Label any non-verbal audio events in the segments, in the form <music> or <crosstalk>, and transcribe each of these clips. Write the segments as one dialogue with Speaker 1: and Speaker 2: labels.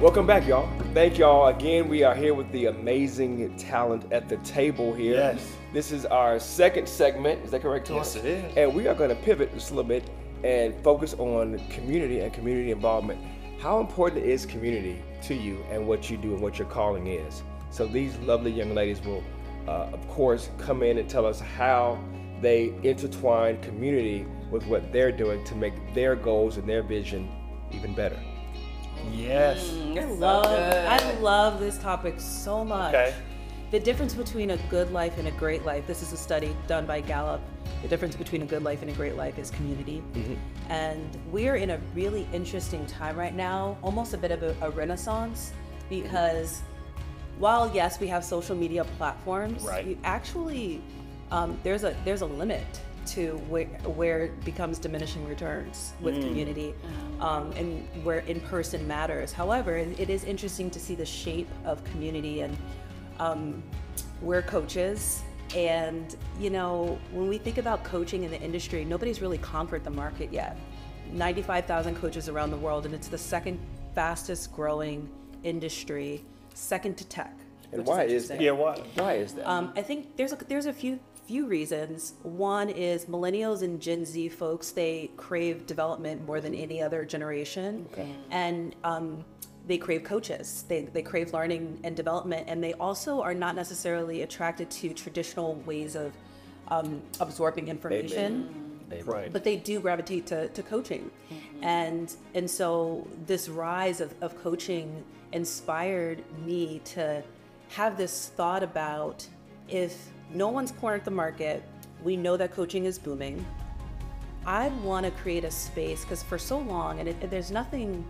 Speaker 1: Welcome back, y'all. Thank y'all again. We are here with the amazing talent at the table here.
Speaker 2: Yes.
Speaker 1: This is our second segment. Is that correct, Thomas?
Speaker 2: Yes, it is.
Speaker 1: And we are going to pivot just a little bit and focus on community and community involvement. How important is community to you and what you do and what your calling is? So these lovely young ladies will, uh, of course, come in and tell us how they intertwine community with what they're doing to make their goals and their vision even better.
Speaker 2: Yes.
Speaker 3: I love I love this topic so much.
Speaker 2: Okay.
Speaker 3: The difference between a good life and a great life. This is a study done by Gallup. The difference between a good life and a great life is community. And we're in a really interesting time right now, almost a bit of a, a renaissance, because while yes, we have social media platforms,
Speaker 2: Right.
Speaker 3: you actually um, there's a there's a limit to where, where it becomes diminishing returns with community um, and where in person matters. However, it it is interesting to see the shape of community and um, we're coaches. And, you know, when we think about coaching in the industry, nobody's really conquered the market yet. 95,000 coaches around the world, and it's the second fastest growing industry, second to tech.
Speaker 1: And why is
Speaker 3: interesting.
Speaker 1: that?
Speaker 2: Yeah, what?
Speaker 1: Why is that?
Speaker 3: Um, I think there's a, there's a few few reasons. One is millennials and Gen Z folks they crave development more than any other generation, and um, they crave coaches. They they crave learning and development, and they also are not necessarily attracted to traditional ways of um, absorbing information.
Speaker 2: Right.
Speaker 3: but they do gravitate to, to coaching. And and so this rise of, of coaching inspired me to have this thought about if no one's cornered the market. We know that coaching is booming. I want to create a space because for so long and it, there's nothing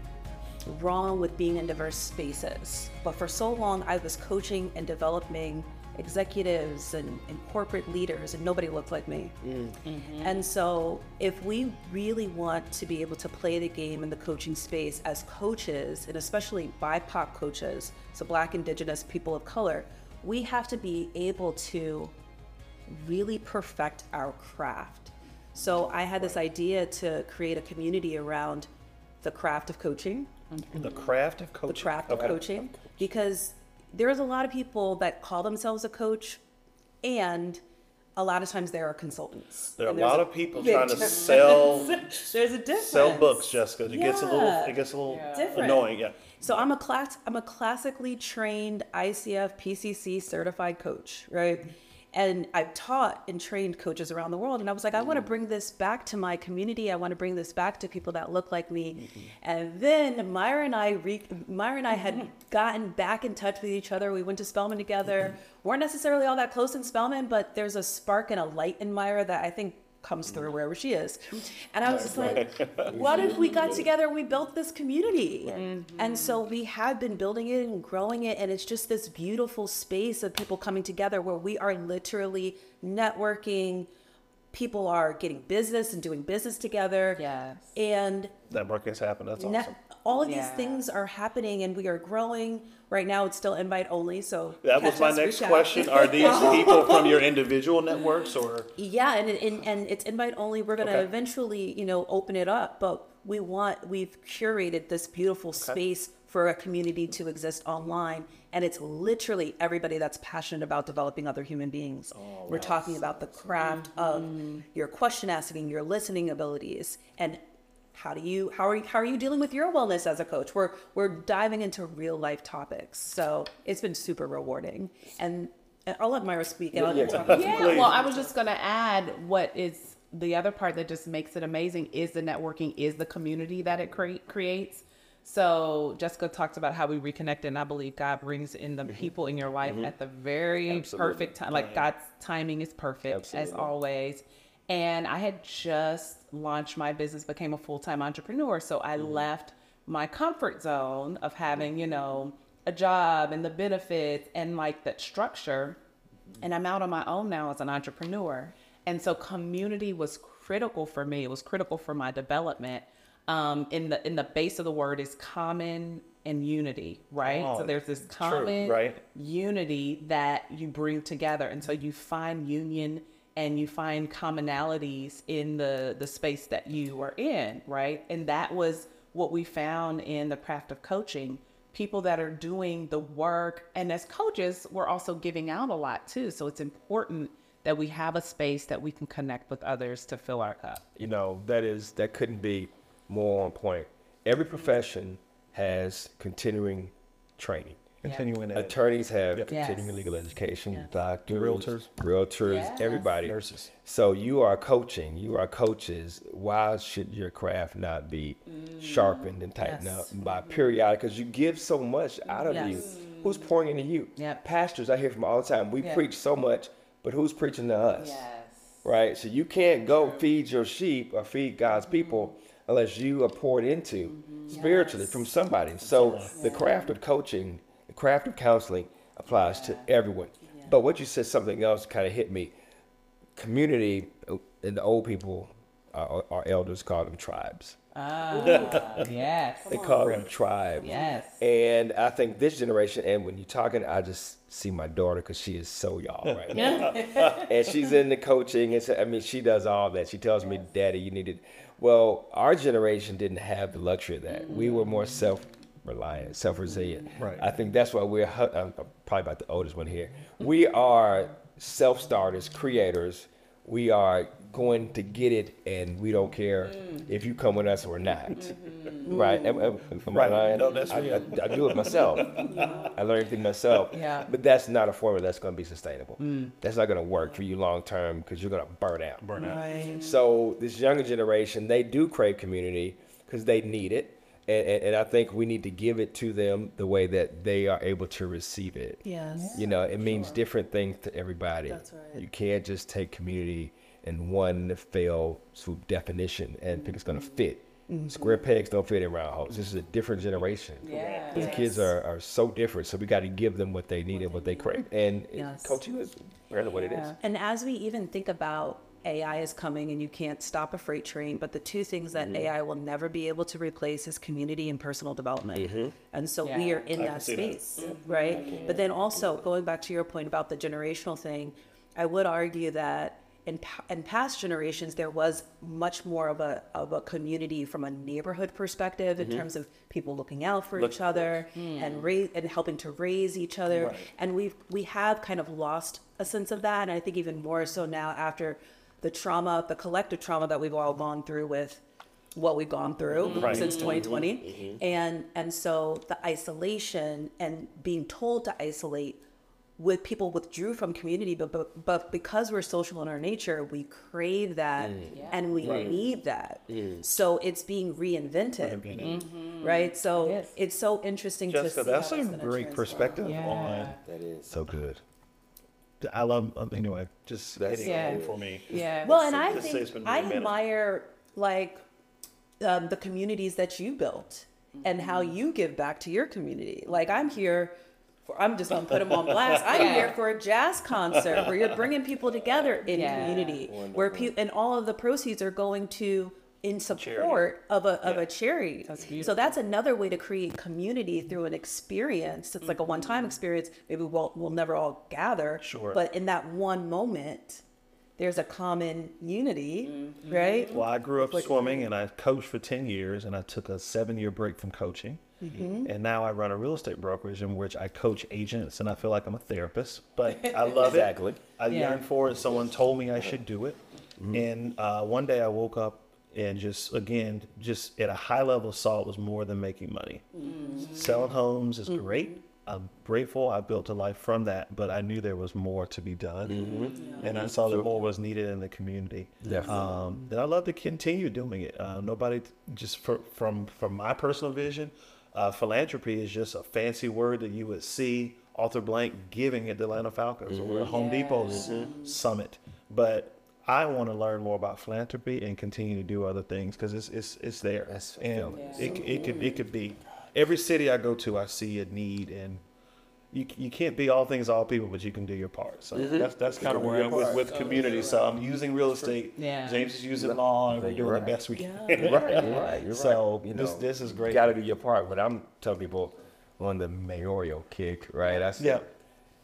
Speaker 3: wrong with being in diverse spaces but for so long i was coaching and developing executives and, and corporate leaders and nobody looked like me. Mm. Mm-hmm. And so, if we really want to be able to play the game in the coaching space as coaches, and especially BIPOC coaches, so Black, Indigenous, people of color, we have to be able to really perfect our craft. So, I had this idea to create a community around the craft of coaching, mm-hmm.
Speaker 2: The craft of coaching.
Speaker 3: the craft
Speaker 2: Okay.
Speaker 3: of coaching, because there's a lot of people that call themselves a coach, and a lot of times they are consultants.
Speaker 2: There are a lot of people trying to sell <laughs>
Speaker 3: There's a difference.
Speaker 2: sell books, Jessica. It gets a little it gets a little
Speaker 3: Different.
Speaker 2: annoying. Yeah.
Speaker 3: So I'm a class I'm a classically trained ICF PCC certified coach, right? And I've taught and trained coaches around the world, and I was like, I want to mm. bring this back to my community. I want to bring this back to people that look like me. And then Myra and I, re- Myra and I had <laughs> gotten back in touch with each other. We went to Spelman together. weren't necessarily all that close in Spelman, but there's a spark and a light in Myra that I think comes through mm. wherever she is. And I was just like, <laughs> what if we got together and we built this community? Mm-hmm. And so we have been building it and growing it. And it's just this beautiful space of people coming together where we are literally networking. People are getting business and doing business together.
Speaker 4: Yes.
Speaker 3: And
Speaker 2: Network has happened. That's
Speaker 3: ne-
Speaker 2: awesome.
Speaker 3: All of these
Speaker 4: Yeah.
Speaker 3: things are happening and we are growing. Right now, it's still invite only. So
Speaker 2: That was
Speaker 3: catch
Speaker 2: my
Speaker 3: us,
Speaker 2: next
Speaker 3: reach out.
Speaker 2: question. Are these <laughs> people from your individual networks or
Speaker 3: Yeah, and and, and it's invite only. We're gonna
Speaker 2: Okay.
Speaker 3: eventually, you know, open it up, but we want we've curated this beautiful space for a community to exist online, and it's literally everybody that's passionate about developing other human beings. Oh, We're talking about the craft of mm-hmm. your question asking, your listening abilities, and how do you how are you how are you dealing with your wellness as a coach? We're we're diving into real life topics, so it's been super rewarding. And and I'll let Myra speak. And I'll
Speaker 1: Yeah.
Speaker 3: talk
Speaker 4: Yeah, well, I was just gonna add what is the other part that just makes it amazing is the networking, is the community that it cre- creates. So Jessica talked about how we reconnect, and I believe God brings in the mm-hmm. people in your life mm-hmm. at the very
Speaker 1: Absolutely.
Speaker 4: perfect time. Like God's timing is perfect as always. And I had just launched my business, became a full time entrepreneur, so I mm-hmm. left my comfort zone of having, you mm-hmm. know, a job and the benefits and like that structure mm-hmm. and I'm out on my own now as an entrepreneur. And so community was critical for me. It was critical for my development. Um, in the in the base of the word is common and unity, right?
Speaker 2: Oh,
Speaker 4: so there's this
Speaker 2: true,
Speaker 4: common
Speaker 2: right.
Speaker 4: unity that you bring together, and so you find union and you find commonalities in the the space that you are in, right? And that was what we found in the craft of coaching people that are doing the work. And as coaches, we're also giving out a lot too. So it's important that we have a space that we can connect with others to fill our cup.
Speaker 1: You know, that is that couldn't be more on point. Every profession has continuing training.
Speaker 2: Continuing ed.
Speaker 1: Attorneys have
Speaker 2: Yep.
Speaker 1: continuing
Speaker 4: Yes.
Speaker 1: legal education,
Speaker 3: Yes.
Speaker 1: doctors,
Speaker 2: Realtors.
Speaker 1: realtors,
Speaker 4: Yes.
Speaker 1: everybody.
Speaker 2: Nurses.
Speaker 1: So you are coaching, you are coaches. Why should your craft not be sharpened and tightened
Speaker 3: Yes.
Speaker 1: up by periodic? Because you give so much out of you. Who's pouring into you?
Speaker 4: Yep.
Speaker 1: Pastors, I hear from all the time. We
Speaker 4: Yeah.
Speaker 1: preach so much, but who's preaching to us? Right? So you can't go feed your sheep or feed God's people unless you are poured into spiritually from somebody. So the craft of coaching, the craft of counseling applies to everyone. But what you said, something else kind of hit me. Community, uh, and the old people, our, our elders call them tribes.
Speaker 4: Ah, <laughs> yes.
Speaker 1: They call them tribes.
Speaker 4: Yes.
Speaker 1: And I think this generation, and when you're talking, I just see my daughter because she is so y'all right now. <laughs> and she's in the coaching. And so, I mean, she does all that. She tells me, Daddy, you needed. Well, our generation didn't have the luxury of that. We were more self reliant, self resilient.
Speaker 2: Right.
Speaker 1: I think that's why we're, I'm uh, probably about the oldest one here. We are self starters, creators. We are going to get it, and we don't care mm. if you come with us or not. Mm-hmm. Right? Am, am, am I
Speaker 2: Right.
Speaker 1: lying?
Speaker 2: No, that's
Speaker 1: I,
Speaker 2: real.
Speaker 1: I, I do it myself. I learn everything myself.
Speaker 4: Yeah.
Speaker 1: But that's not a formula that's going to be sustainable. Mm. That's not going to work for you long term because you're going to burn out.
Speaker 2: Burn out.
Speaker 3: Right.
Speaker 1: So this younger generation, they do crave community because they need it. And, and, and I think we need to give it to them the way that they are able to receive it.
Speaker 3: Yes.
Speaker 1: You know, it means different things to everybody.
Speaker 3: That's right.
Speaker 1: You can't just take community in one fell swoop definition and think it's going to fit.
Speaker 3: Mm-hmm.
Speaker 1: Square pegs don't fit in round holes. This is a different generation.
Speaker 4: Yeah.
Speaker 1: These kids are, are so different, so we got to give them what they need and what they crave. And
Speaker 3: Yes.
Speaker 1: coaching is really what it is.
Speaker 3: And as we even think about AI is coming and you can't stop a freight train, but the two things
Speaker 1: Mm-hmm.
Speaker 3: that AI will never be able to replace is community and personal development.
Speaker 1: Mm-hmm.
Speaker 3: And so
Speaker 4: Yeah.
Speaker 3: we are in
Speaker 2: I
Speaker 3: that
Speaker 2: can see that.
Speaker 3: space, right? But then also going back to your point about the generational thing, I would argue that in, in past generations there was much more of a of a community from a neighborhood perspective
Speaker 1: Mm-hmm.
Speaker 3: in terms of people looking out for each other and raise and helping to raise each other
Speaker 2: Right.
Speaker 3: and we've we have kind of lost a sense of that and i think even more so now after the trauma the collective trauma that we've all gone through with what we've gone through mm-hmm.
Speaker 2: Right.
Speaker 3: since 2020 mm-hmm. mm-hmm. and and so the isolation and being told to isolate with people withdrew from community but, but but because we're social in our nature we crave that mm. and we need that. Mm. So it's being reinvented. Right? So
Speaker 4: Yes.
Speaker 3: it's so interesting to
Speaker 2: Jessica,
Speaker 3: see
Speaker 2: that's a great
Speaker 3: transform.
Speaker 2: perspective.
Speaker 4: Yeah.
Speaker 2: on.
Speaker 1: That is. So good.
Speaker 2: I love. um, Anyway, just
Speaker 1: That's-
Speaker 2: hitting
Speaker 4: Yeah.
Speaker 2: home for me.
Speaker 4: Yeah.
Speaker 3: Well, and I
Speaker 2: Just
Speaker 3: think I admire like um, the communities that you built and how you give back to your community. Like I'm here. For, I'm just gonna put them on blast. I'm
Speaker 4: Yeah.
Speaker 3: here for a jazz concert where you're bringing people together in
Speaker 4: Yeah.
Speaker 3: community, where people and all of the proceeds are going to in support of a of a charity.
Speaker 4: That's
Speaker 3: so that's another way to create community through an experience. It's like a one time experience. Maybe we'll we'll never all gather.
Speaker 2: Sure.
Speaker 3: But in that one moment, there's a common unity,
Speaker 4: Mm-hmm.
Speaker 3: right?
Speaker 2: Well, I grew up swimming and I coached for 10 years and I took a seven year break from coaching. And now I run a real estate brokerage in which I coach agents and I feel like I'm a therapist, but I love
Speaker 1: Exactly.
Speaker 2: it. I
Speaker 4: Yeah.
Speaker 2: yearn for it. Someone told me I should do it. And uh, one day I woke up and just, again, just at a high level saw it was more than making money. Selling homes is great. I'm grateful I built a life from that, but I knew there was more to be done. And I saw that more was needed in the community.
Speaker 1: Definitely.
Speaker 2: Um, that I love to continue doing it. Uh, nobody, just for, from from my personal vision, uh, philanthropy is just a fancy word that you would see Arthur Blank giving at the Atlanta Falcons or at Home Depot's summit. But I want to learn more about philanthropy and continue to do other things because it's it's it's there.
Speaker 1: That's
Speaker 2: and
Speaker 1: fulfilling.
Speaker 2: it it could it could be every city I go to, I see a need and. You, you can't be all things all people, but you can do your part. So mm-hmm. that's that's kind of where I'm with, with community. So I'm using real estate.
Speaker 4: Yeah.
Speaker 2: James is using law, and we're
Speaker 1: You're
Speaker 2: doing
Speaker 1: right.
Speaker 2: the best we can.
Speaker 1: You're right. You're right. You're
Speaker 2: So
Speaker 1: right. You
Speaker 2: this
Speaker 1: know,
Speaker 2: this is great.
Speaker 1: You got to do your part. But I'm telling people on the mayoral kick, right? I, s-
Speaker 2: Yeah.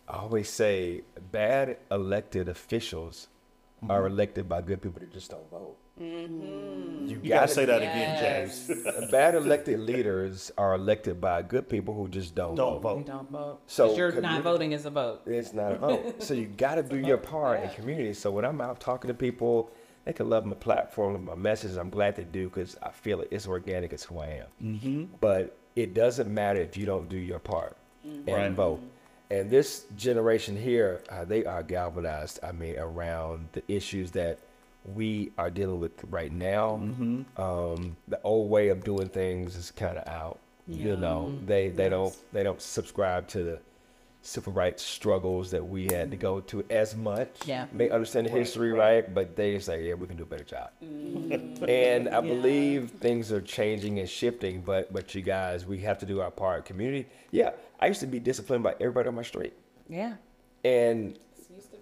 Speaker 1: I always say bad elected officials Mm-hmm. are elected by good people that just don't vote. Mm-hmm. You
Speaker 2: You gotta
Speaker 1: gotta
Speaker 2: say that
Speaker 4: Yes.
Speaker 2: again, James. <laughs>
Speaker 1: bad elected leaders are elected by good people who just don't,
Speaker 2: Don't
Speaker 1: vote.
Speaker 2: Vote.
Speaker 4: don't vote.
Speaker 1: So you're
Speaker 4: not voting is a vote.
Speaker 1: It's not a vote. so you got to do your <laughs> part in community. So when I'm out talking to people, they can love my platform, and my message. I'm glad they do because I feel it. It's organic. It's who I am. Mm-hmm. But it doesn't matter if you don't do your part mm-hmm. and
Speaker 2: Right.
Speaker 1: vote. And this generation here, uh, they are galvanized. I mean, around the issues that we are dealing with right now. Um, the old way of doing things is kind of out. You know, they they don't they don't subscribe to the civil rights struggles that we had to go to as much.
Speaker 4: Yeah.
Speaker 1: May understand the history, right? But they say, yeah, we can do a better job. <laughs> and I believe things are changing and shifting, but but you guys, we have to do our part. Community, yeah. I used to be disciplined by everybody on my street.
Speaker 4: Yeah.
Speaker 1: And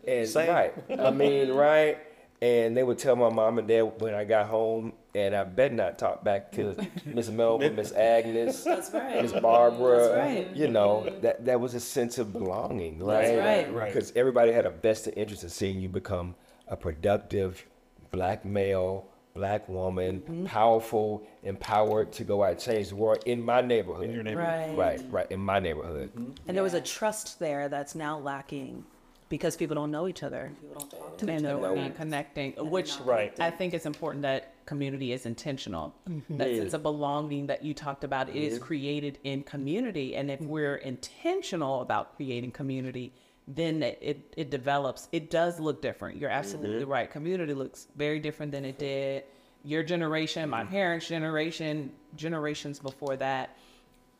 Speaker 1: and
Speaker 2: Same.
Speaker 1: right. I mean, right. And they would tell my mom and dad when I got home, and I better not talk back to <laughs> Miss Melba, Miss Agnes, <laughs>
Speaker 3: That's right.
Speaker 1: Miss Barbara.
Speaker 3: That's right.
Speaker 1: You know, that that was a sense of belonging, right?
Speaker 3: right.
Speaker 2: Right.
Speaker 1: Because everybody had a vested interest in seeing you become a productive black male, black woman,
Speaker 3: Mm-hmm.
Speaker 1: powerful, empowered to go out and change the world in my neighborhood.
Speaker 2: In your neighborhood.
Speaker 3: Right.
Speaker 1: Right, right, in my neighborhood.
Speaker 3: And there was a trust there that's now lacking because people don't know each other.
Speaker 4: People don't and they're not connecting, which
Speaker 2: Right.
Speaker 4: I think it's important that community is intentional. Mm-hmm. That sense of belonging that you talked about it is created in community, and if mm-hmm. we're intentional about creating community, then it, it, it develops. It does look different. You're absolutely mm-hmm. right. Community looks very different than it did your generation, my parents' generation, generations before that.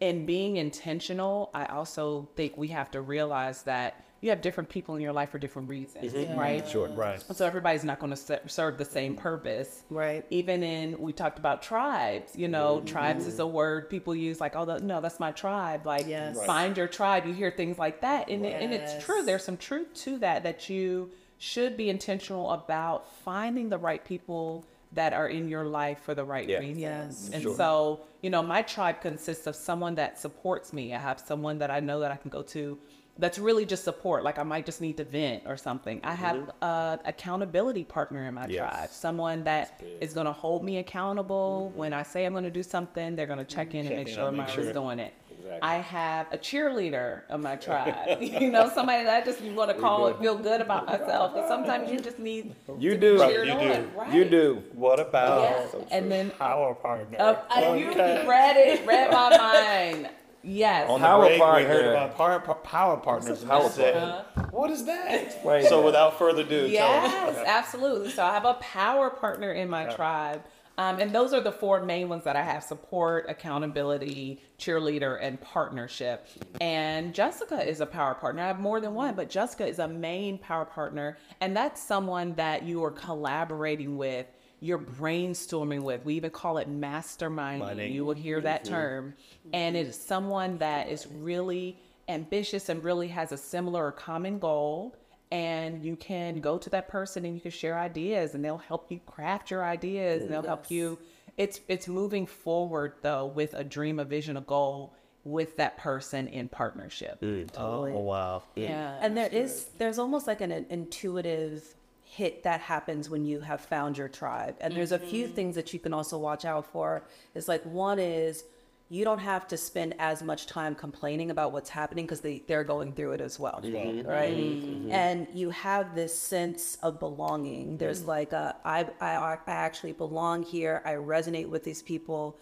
Speaker 4: And being intentional, I also think we have to realize that you have different people in your life for different reasons, mm-hmm. right?
Speaker 1: Sure.
Speaker 2: Right.
Speaker 4: So everybody's not going to serve the same purpose.
Speaker 3: Right.
Speaker 4: Even in, we talked about tribes, you know, mm-hmm. tribes is a word people use like, oh, the, no, that's my tribe. Like,
Speaker 3: Yes. Right.
Speaker 4: find your tribe. You hear things like that. And, it- and it's true. There's some truth to that, that you should be intentional about finding the right people that are in your life for the right
Speaker 1: Yeah.
Speaker 4: reasons.
Speaker 3: Yes.
Speaker 4: And
Speaker 1: Sure.
Speaker 4: so, you know, my tribe consists of someone that supports me. I have someone that I know that I can go to that's really just support. Like I might just need to vent or something. I have a accountability partner in my
Speaker 1: Yes.
Speaker 4: tribe. Someone that is going to hold me accountable. When I say I'm going to do something, they're going to check in and make
Speaker 2: in
Speaker 4: sure
Speaker 2: and make
Speaker 4: Myra's
Speaker 2: sure.
Speaker 4: doing it.
Speaker 1: Exactly.
Speaker 4: I have a cheerleader of my <laughs> tribe. <laughs> you know, somebody that I just want to call and feel good about <laughs> myself. Because sometimes you just need
Speaker 1: You do.
Speaker 2: Right, you
Speaker 4: on,
Speaker 2: do.
Speaker 4: right?
Speaker 1: You do.
Speaker 2: What about
Speaker 4: Yeah. and then
Speaker 2: our partner?
Speaker 4: uh, I- you
Speaker 2: Okay.
Speaker 4: read it, read my mind. Yes.
Speaker 2: On the
Speaker 1: Power
Speaker 2: break, we
Speaker 1: partner.
Speaker 2: heard about power, power partners. and I
Speaker 1: power
Speaker 2: said, What is that?
Speaker 1: Explain
Speaker 2: So without further ado, tell
Speaker 4: Yes,
Speaker 2: us.
Speaker 4: absolutely. So I have a power partner in my tribe. Um, and those are the four main ones that I have support, accountability, cheerleader, and partnership. And Jessica is a power partner. I have more than one, but Jessica is a main power partner. And that's someone that you are collaborating with, you're brainstorming with. We even call it masterminding.
Speaker 2: Minding.
Speaker 4: You will hear that term. And it is someone that is really ambitious and really has a similar or common goal and you can go to that person and you can share ideas and they'll help you craft your ideas and they'll help you it's it's moving forward though with a dream a vision a goal with that person in partnership
Speaker 2: Oh, wow.
Speaker 4: yeah
Speaker 3: And there is there's almost like an intuitive hit that happens when you have found your tribe. And there's a few mm-hmm. things that you can also watch out for. Is like one is you don't have to spend as much time complaining about what's happening because they, they're going through it as well. Mm-hmm. Right. Mm-hmm. And you have this sense of belonging. There's like a, I, I, I actually belong here. I resonate with these people.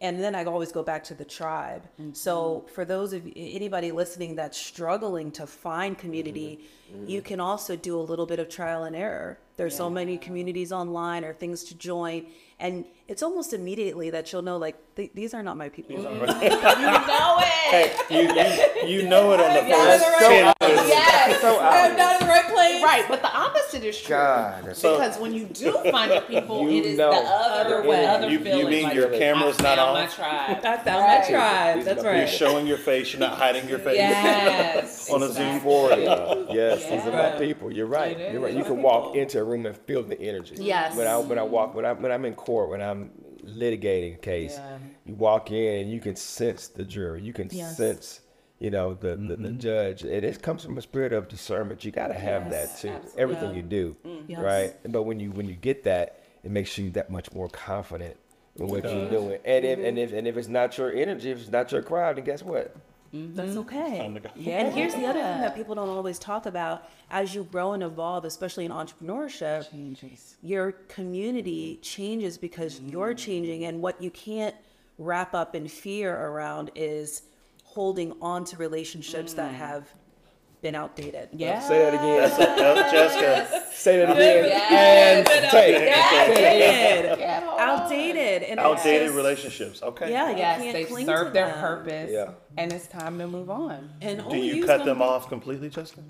Speaker 3: And then I always go back to the tribe. Mm-hmm. So for those of you, anybody listening that's struggling to find community, mm-hmm. you can also do a little bit of trial and error. There's so many communities online or things to join, and it's almost immediately that you'll know like these are not my people.
Speaker 4: you know it <laughs>
Speaker 2: You, you, you know it on the
Speaker 4: Yes,
Speaker 2: first
Speaker 4: right.
Speaker 2: 10 minutes.
Speaker 4: yes
Speaker 1: So
Speaker 4: i'm not in the right place right but the opposite is true
Speaker 1: God.
Speaker 2: So-
Speaker 4: because when you do find your people <laughs>
Speaker 1: You
Speaker 4: it is
Speaker 1: know.
Speaker 4: the other
Speaker 1: Other
Speaker 4: way other
Speaker 2: You, you mean
Speaker 4: like,
Speaker 2: your camera's not on?
Speaker 4: I
Speaker 2: not
Speaker 4: found my
Speaker 2: on?
Speaker 4: tribe
Speaker 3: I found
Speaker 4: Right.
Speaker 3: my tribe. That's right.
Speaker 2: You're showing your face. You're not hiding your face.
Speaker 4: Yes. <laughs>
Speaker 2: On a Zoom
Speaker 4: exactly.
Speaker 1: Forward. Yes, these are my
Speaker 4: Yeah.
Speaker 1: people. You're right. You're right. You can walk into a room and feel the energy.
Speaker 3: Yes.
Speaker 1: When I when I walk when I when I'm in court when I'm litigating a case,
Speaker 4: Yeah.
Speaker 1: you walk in and you can sense the jury. You can
Speaker 3: Yes.
Speaker 1: sense. You know the, the, the mm-hmm. judge. And it comes from a spirit of discernment. You got to have that too. Everything you do, mm-hmm.
Speaker 3: Yes.
Speaker 1: right? But when you when you get that, it makes you that much more confident in what you're doing. And if mm-hmm. and if and if it's not your energy, if it's not your crowd, then guess what? Mm-hmm.
Speaker 3: That's okay.
Speaker 2: Time to go.
Speaker 3: Yeah, and here's the other thing that people don't always talk about as you grow and evolve, especially in entrepreneurship,
Speaker 4: Changes.
Speaker 3: your community changes because you're mm. changing and what you can't wrap up in fear around is holding on to relationships that mm. have been outdated.
Speaker 4: Yeah.
Speaker 1: Say that again.
Speaker 2: Uh, Jessica, <laughs>
Speaker 1: Say that again. And take.
Speaker 3: Outdated.
Speaker 4: Yeah, hold
Speaker 3: outdated. And
Speaker 2: outdated
Speaker 3: just-
Speaker 2: relationships. Okay.
Speaker 3: Yeah, you
Speaker 4: Yes,
Speaker 3: can't
Speaker 4: they've
Speaker 3: cling
Speaker 4: served
Speaker 3: to
Speaker 4: their
Speaker 3: them.
Speaker 4: purpose.
Speaker 1: Yeah.
Speaker 4: And it's time to move on.
Speaker 3: And
Speaker 2: Do you cut them
Speaker 3: them
Speaker 2: off completely, Jessica?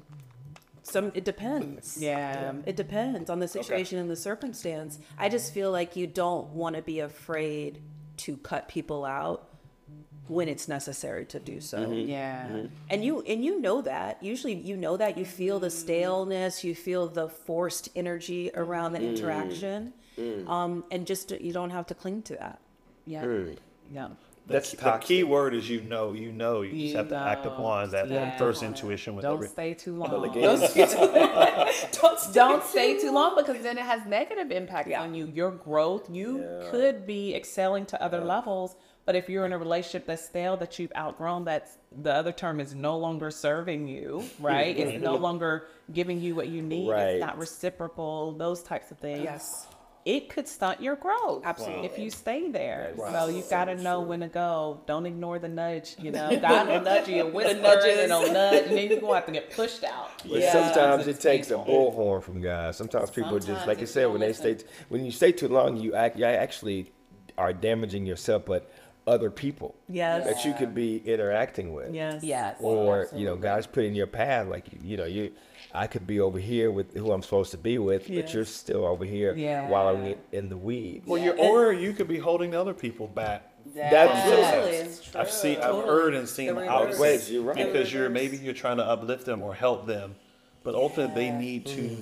Speaker 3: Some it depends.
Speaker 4: Yeah.
Speaker 3: It depends on the situation and the circumstance. I just feel like you don't want to be afraid to cut people out when it's necessary to do so. Mm-hmm.
Speaker 4: Yeah. Mm-hmm.
Speaker 3: And you and you know that. Usually you know that you feel the staleness, you feel the forced energy around the mm. interaction. Mm. Um, and just you don't have to cling to that.
Speaker 4: Yeah. Mm. Yeah.
Speaker 1: That's
Speaker 2: the
Speaker 1: toxic.
Speaker 2: key word is you know. You know. You, just
Speaker 4: You
Speaker 2: have to act upon that
Speaker 4: Yeah.
Speaker 2: first intuition with
Speaker 4: Don't
Speaker 2: every-
Speaker 4: stay too long.
Speaker 1: Again,
Speaker 4: Don't stay too <laughs> long because then it has negative impact
Speaker 3: Yeah.
Speaker 4: on you. Your growth, you could be excelling to other levels, but if you're in a relationship that's stale, that you've outgrown, that's the other term is no longer serving you, <laughs> right? it's no longer giving you what you need.
Speaker 1: Right.
Speaker 4: It's not reciprocal. Those types of things.
Speaker 3: Yes.
Speaker 4: It could stunt your growth.
Speaker 3: Absolutely.
Speaker 4: If you stay there.
Speaker 1: That is
Speaker 4: So you
Speaker 1: so
Speaker 4: gotta know when to go. Don't ignore the nudge, you know. <laughs> God will nudge you and whisper
Speaker 3: nudges.
Speaker 4: and it'll nudge and then you're gonna have to get pushed out.
Speaker 1: But
Speaker 3: Yeah.
Speaker 1: sometimes it
Speaker 4: It's
Speaker 1: takes a
Speaker 4: painful.
Speaker 1: bullhorn from guys. Sometimes people just, like you
Speaker 4: if
Speaker 1: said, when
Speaker 4: don't
Speaker 1: they stay, when you stay too long, you act, you actually are damaging yourself, but other people
Speaker 3: Yes.
Speaker 1: that you could be interacting with.
Speaker 3: Yes.
Speaker 4: Yes.
Speaker 1: Or you know, guys put in your path, like you, you know, you, I could be over here with who I'm supposed to be with,
Speaker 3: Yeah.
Speaker 1: but you're still over here
Speaker 4: Yeah.
Speaker 1: while I'm in- in the weeds.
Speaker 2: Well, you're, or you could be holding the other people back.
Speaker 1: That's
Speaker 3: Absolutely.
Speaker 2: I've seen, I've heard and seen
Speaker 3: The
Speaker 2: the opposite.
Speaker 1: Wait, you're right.
Speaker 2: Because you're maybe you're trying to uplift them or help them, but ultimately they need to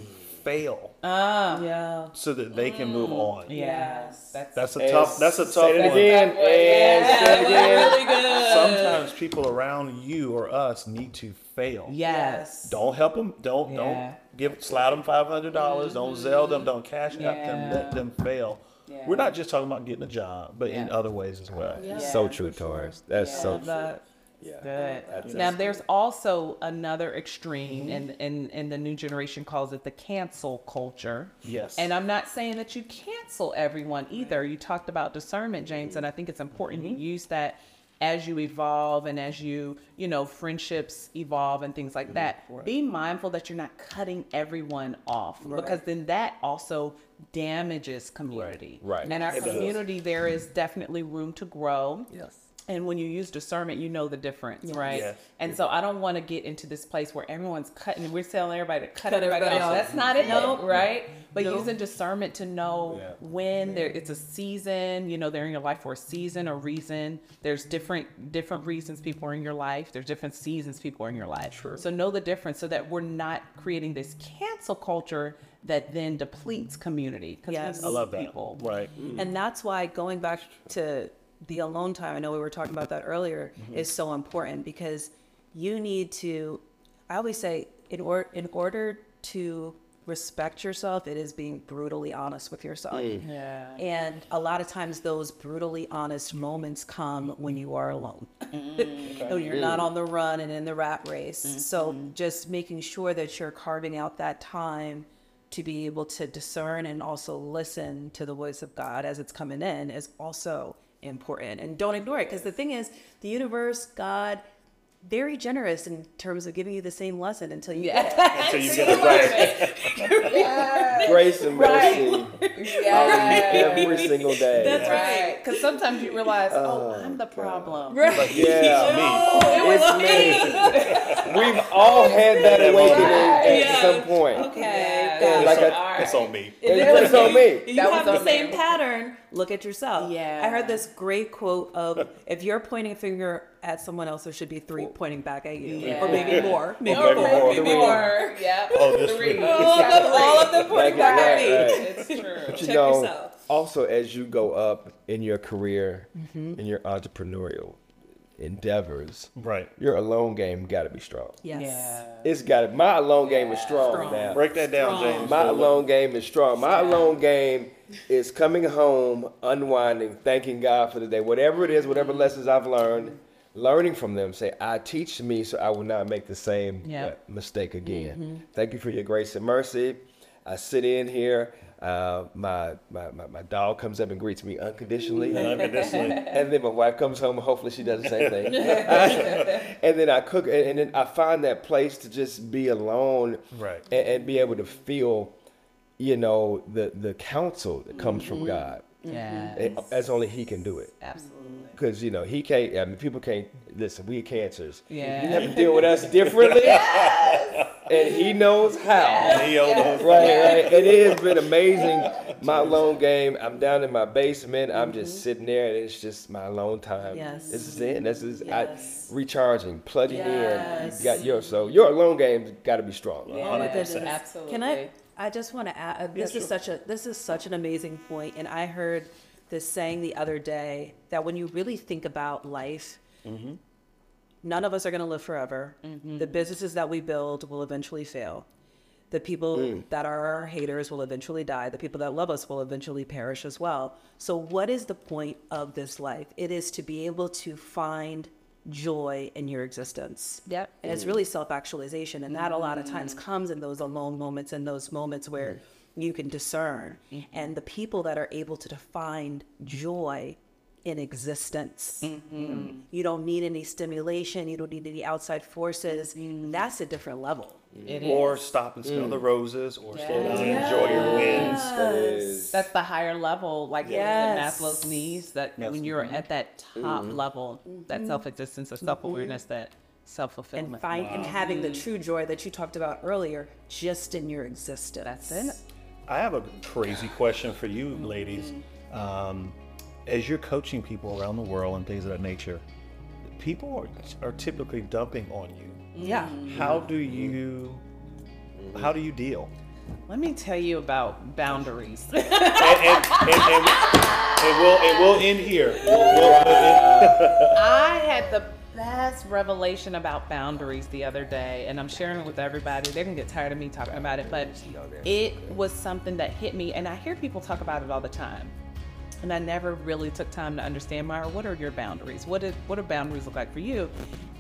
Speaker 2: fail
Speaker 4: Ah.
Speaker 3: Yeah.
Speaker 2: so that they can move on.
Speaker 4: Yes. That's,
Speaker 2: That's a tough. That's a tough
Speaker 1: say it
Speaker 2: one.
Speaker 1: again. And say it again.
Speaker 3: Really good.
Speaker 2: Sometimes people around you or us need to fail.
Speaker 4: yes.
Speaker 2: Don't help them. Don't
Speaker 4: Yeah.
Speaker 2: don't give slide them five hundred dollars. Don't sell them. Don't cash out them. Let them fail.
Speaker 4: Yeah.
Speaker 2: We're not just talking about getting a job, but in other ways as well.
Speaker 4: Yeah.
Speaker 1: So true, Taurus. That's so true.
Speaker 4: That-
Speaker 1: Yeah.
Speaker 4: Good.
Speaker 1: That's-
Speaker 4: now there's also another extreme, and, and and the new generation calls it the cancel culture.
Speaker 2: Yes.
Speaker 4: And I'm not saying that you cancel everyone either. You talked about discernment, James, and I think it's important
Speaker 2: Mm-hmm.
Speaker 4: to use that as you evolve and as you, you know, friendships evolve and things like
Speaker 2: Mm-hmm.
Speaker 4: that. Be mindful that you're not cutting everyone off because then that also damages community.
Speaker 1: Right.
Speaker 4: And in our
Speaker 2: It does.
Speaker 4: community, there is definitely room to grow.
Speaker 3: Yes.
Speaker 4: And when you use discernment, you know the difference, right?
Speaker 2: Yes.
Speaker 4: And so I don't want to get into this place where everyone's cutting. We're telling everybody to cut,
Speaker 3: Cut
Speaker 4: everybody,
Speaker 3: everybody
Speaker 4: off.
Speaker 3: off.
Speaker 4: That's not it,
Speaker 3: Nope.
Speaker 4: right? But
Speaker 3: Nope.
Speaker 4: using discernment to know
Speaker 2: Yeah.
Speaker 4: when there it's a season. You know, they're in your life for a season or reason. There's different different reasons people are in your life. There's different seasons people are in your life.
Speaker 2: Sure.
Speaker 4: So know the difference so that we're not creating this cancel culture that then depletes community. 'Cause we
Speaker 3: Yes. I
Speaker 2: love that.
Speaker 4: People.
Speaker 2: Right.
Speaker 3: And that's why going back to the alone time, I know we were talking about that earlier, mm-hmm. is so important because you need to, I always say, in, or, in order to respect yourself, it is being brutally honest with yourself. Mm.
Speaker 4: Yeah.
Speaker 3: And a lot of times, those brutally honest moments come when you are alone. Mm. <laughs> when you're not on the run and in the rat race. So, mm-hmm. just making sure that you're carving out that time to be able to discern and also listen to the voice of God as it's coming in is also important. And don't ignore it because the thing is, the universe, God, very generous in terms of giving you the same lesson until you get it.
Speaker 2: Until you <laughs> get it right.
Speaker 1: Grace and mercy
Speaker 4: Yeah.
Speaker 1: every single day.
Speaker 3: That's
Speaker 4: Right. Because sometimes you realize, oh, uh, I'm the problem.
Speaker 3: Right.
Speaker 1: Yeah.
Speaker 2: Me.
Speaker 1: Oh, it's me. We've all had that awakening at
Speaker 3: Yeah.
Speaker 1: some point.
Speaker 3: Okay.
Speaker 1: Yeah, like
Speaker 2: it's,
Speaker 1: a-
Speaker 2: on, it's on me.
Speaker 1: It's on me.
Speaker 3: You
Speaker 4: That
Speaker 3: have the same
Speaker 4: me.
Speaker 3: pattern. Look at yourself.
Speaker 4: Yeah.
Speaker 3: I heard this great quote of if you're pointing a finger at someone else, there should be three pointing back at you.
Speaker 4: Yeah.
Speaker 3: Or maybe more. Maybe
Speaker 2: maybe
Speaker 3: four.
Speaker 2: more.
Speaker 3: Maybe
Speaker 1: Three.
Speaker 3: more.
Speaker 4: Yeah.
Speaker 2: Oh, this
Speaker 4: Three.
Speaker 2: one.
Speaker 3: All of them, all of them pointing
Speaker 1: Back
Speaker 3: back
Speaker 1: at
Speaker 3: at me.
Speaker 1: right,
Speaker 4: It's true.
Speaker 1: But you
Speaker 3: Check
Speaker 1: know,
Speaker 3: yourself.
Speaker 1: also as you go up in your career,
Speaker 3: Mm-hmm.
Speaker 1: in your entrepreneurial endeavors,
Speaker 2: Right.
Speaker 1: your alone game got to be strong.
Speaker 3: Yes.
Speaker 4: Yeah.
Speaker 1: It's got to. My alone game is strong,
Speaker 3: Strong.
Speaker 1: now.
Speaker 2: Break that down,
Speaker 3: Strong.
Speaker 2: James.
Speaker 1: My alone game is strong. My alone game is coming home, unwinding, thanking God for the day. Whatever it is, whatever lessons I've learned, learning from them. Say, I teach me so I will not make the same
Speaker 4: Yep.
Speaker 1: uh, mistake again. Thank you for your grace and mercy. I sit in here. Uh, my, my, my, my dog comes up and greets me unconditionally. <laughs>
Speaker 2: Unconditionally.
Speaker 1: And then my wife comes home. And hopefully, she does the same thing. <laughs> and then I cook, and, and then I find that place to just be alone,
Speaker 2: Right.
Speaker 1: and, and be able to feel, you know, the the counsel that comes from God,
Speaker 4: Yeah.
Speaker 1: As only He can do it.
Speaker 4: Absolutely.
Speaker 1: Because you know He can't. I mean, people can't listen. We are cancers.
Speaker 4: Yeah.
Speaker 1: You have to deal with us differently, and He knows how.
Speaker 2: He owns-
Speaker 1: Right, right. It has been amazing. My lone game. I'm down in my basement. I'm just sitting there, and it's just my alone time.
Speaker 3: Yes.
Speaker 1: This is it. This is
Speaker 3: Yes.
Speaker 1: I, recharging, plugging
Speaker 3: Yes.
Speaker 1: in. You got your so your alone game's got to be strong.
Speaker 3: My
Speaker 2: 100%.
Speaker 4: Absolutely.
Speaker 3: Can I? I just want to add. uh, This is such a. This is such an amazing point, and I heard this saying the other day that when you really think about life, mm-hmm. none of us are going to live forever. Mm-hmm. The businesses that we build will eventually fail. The people mm. that are our haters will eventually die. The people that love us will eventually perish as well. So, what is the point of this life? It is to be able to find joy in your existence.
Speaker 4: Yep.
Speaker 3: And it's really self actualization. And that a lot of times mm. comes in those alone moments and those moments where mm. you can discern. Mm-hmm. And the people that are able to find joy in existence. Mm-hmm. You don't need any stimulation, you don't need any outside forces. Mm-hmm. That's a different level.
Speaker 4: It
Speaker 2: Or
Speaker 4: is.
Speaker 2: stop and smell the
Speaker 1: Mm.
Speaker 2: roses, or slow down and enjoy your wins.
Speaker 1: That is.
Speaker 4: That's the higher level, like
Speaker 3: Yes.
Speaker 4: Maslow's needs. That
Speaker 2: Yes.
Speaker 4: when you're at that top level, that self-existence, or self-awareness, that self-fulfillment.
Speaker 3: find and having the true joy that you talked about earlier just in your existence.
Speaker 4: That's it.
Speaker 2: I have a crazy question for you, ladies.
Speaker 3: Mm-hmm.
Speaker 2: Um, as you're coaching people around the world and things of that nature, people are, are typically dumping on you.
Speaker 3: Yeah. Mm-hmm.
Speaker 2: How do you mm-hmm. how do you deal?
Speaker 4: Let me tell you about boundaries. <laughs>
Speaker 2: And, and, and, and, and we'll and we'll end here. We'll, we'll, we'll end-
Speaker 4: I had the best revelation about boundaries the other day, and I'm sharing it with everybody. They're gonna get tired of me talking about it, but it was something that hit me, and I hear people talk about it all the time. And I never really took time to understand, Myra, what are your boundaries? What, is, what do boundaries look like for you?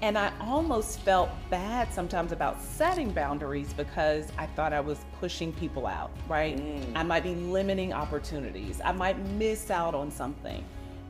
Speaker 4: And I almost felt bad sometimes about setting boundaries because I thought I was pushing people out, right? Mm. I might be limiting opportunities. I might miss out on something.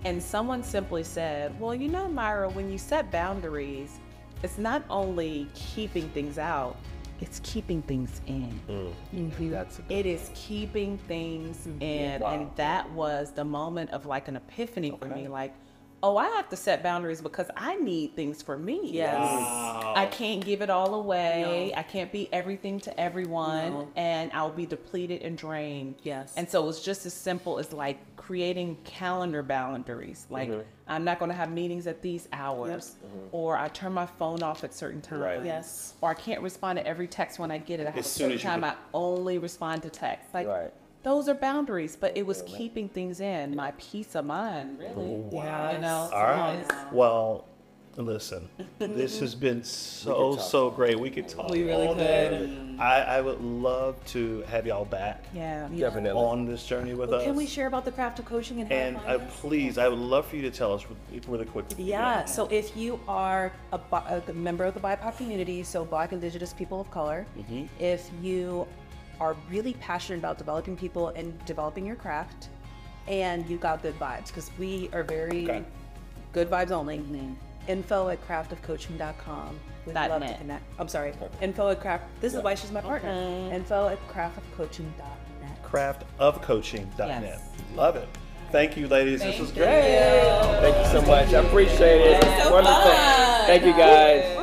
Speaker 4: And someone simply said, Well, you know, Myra, when you set boundaries, it's not only keeping things out, it's keeping things in. Mm. Mm-hmm.
Speaker 1: That's a
Speaker 4: It is keeping things mm-hmm. in. And that was the moment of like an epiphany for me. Like, oh, I have to set boundaries because I need things for me.
Speaker 3: Yes.
Speaker 4: I can't give it all away. I can't be everything to everyone.
Speaker 3: No.
Speaker 4: And I'll be depleted and drained.
Speaker 3: Yes.
Speaker 4: And so it was just as simple as like creating calendar boundaries. Like, mm-hmm. I'm not going to have meetings at these hours, mm-hmm. or I turn my phone off at certain times.
Speaker 2: Right.
Speaker 3: Yes.
Speaker 4: Or I can't respond to every text when I get it. I have
Speaker 2: As
Speaker 4: a
Speaker 2: soon
Speaker 4: certain
Speaker 2: as you
Speaker 4: time I only respond to text. Like,
Speaker 1: Right.
Speaker 4: Those are boundaries, but it was keeping things in, my peace of mind, really.
Speaker 3: Yes.
Speaker 4: You know?
Speaker 2: All right. Well, listen, this has been <laughs> so so great. We could talk
Speaker 4: We really
Speaker 2: all
Speaker 4: could.
Speaker 2: day. I, I would love to have y'all back
Speaker 4: Yeah.
Speaker 1: Definitely.
Speaker 2: on this journey with us.
Speaker 3: Can we share about the craft of coaching and how
Speaker 2: And
Speaker 3: to
Speaker 2: uh,
Speaker 3: us?
Speaker 2: please, I would love for you to tell us re- really quickly.
Speaker 3: Yeah, so if you are a, bi- a member of the BIPOC community, so Black Indigenous people of color,
Speaker 2: Mm-hmm.
Speaker 3: if you are really passionate about developing people and developing your craft, and you got good vibes, because we are very
Speaker 2: Okay.
Speaker 3: good vibes only. Mm-hmm. Info at craftofcoaching.com. We'd
Speaker 4: Dot
Speaker 3: love to connect. I'm sorry. Info at craft. This is why she's my partner. Info at craftofcoaching.net.
Speaker 2: Craftofcoaching.net.
Speaker 4: Yes.
Speaker 2: Love it. Thank you, ladies. this
Speaker 4: Thank
Speaker 2: was
Speaker 4: you.
Speaker 2: great.
Speaker 1: Thank you so much. I appreciate it.
Speaker 4: so
Speaker 1: Wonderful.
Speaker 4: fun.
Speaker 1: Thank you guys.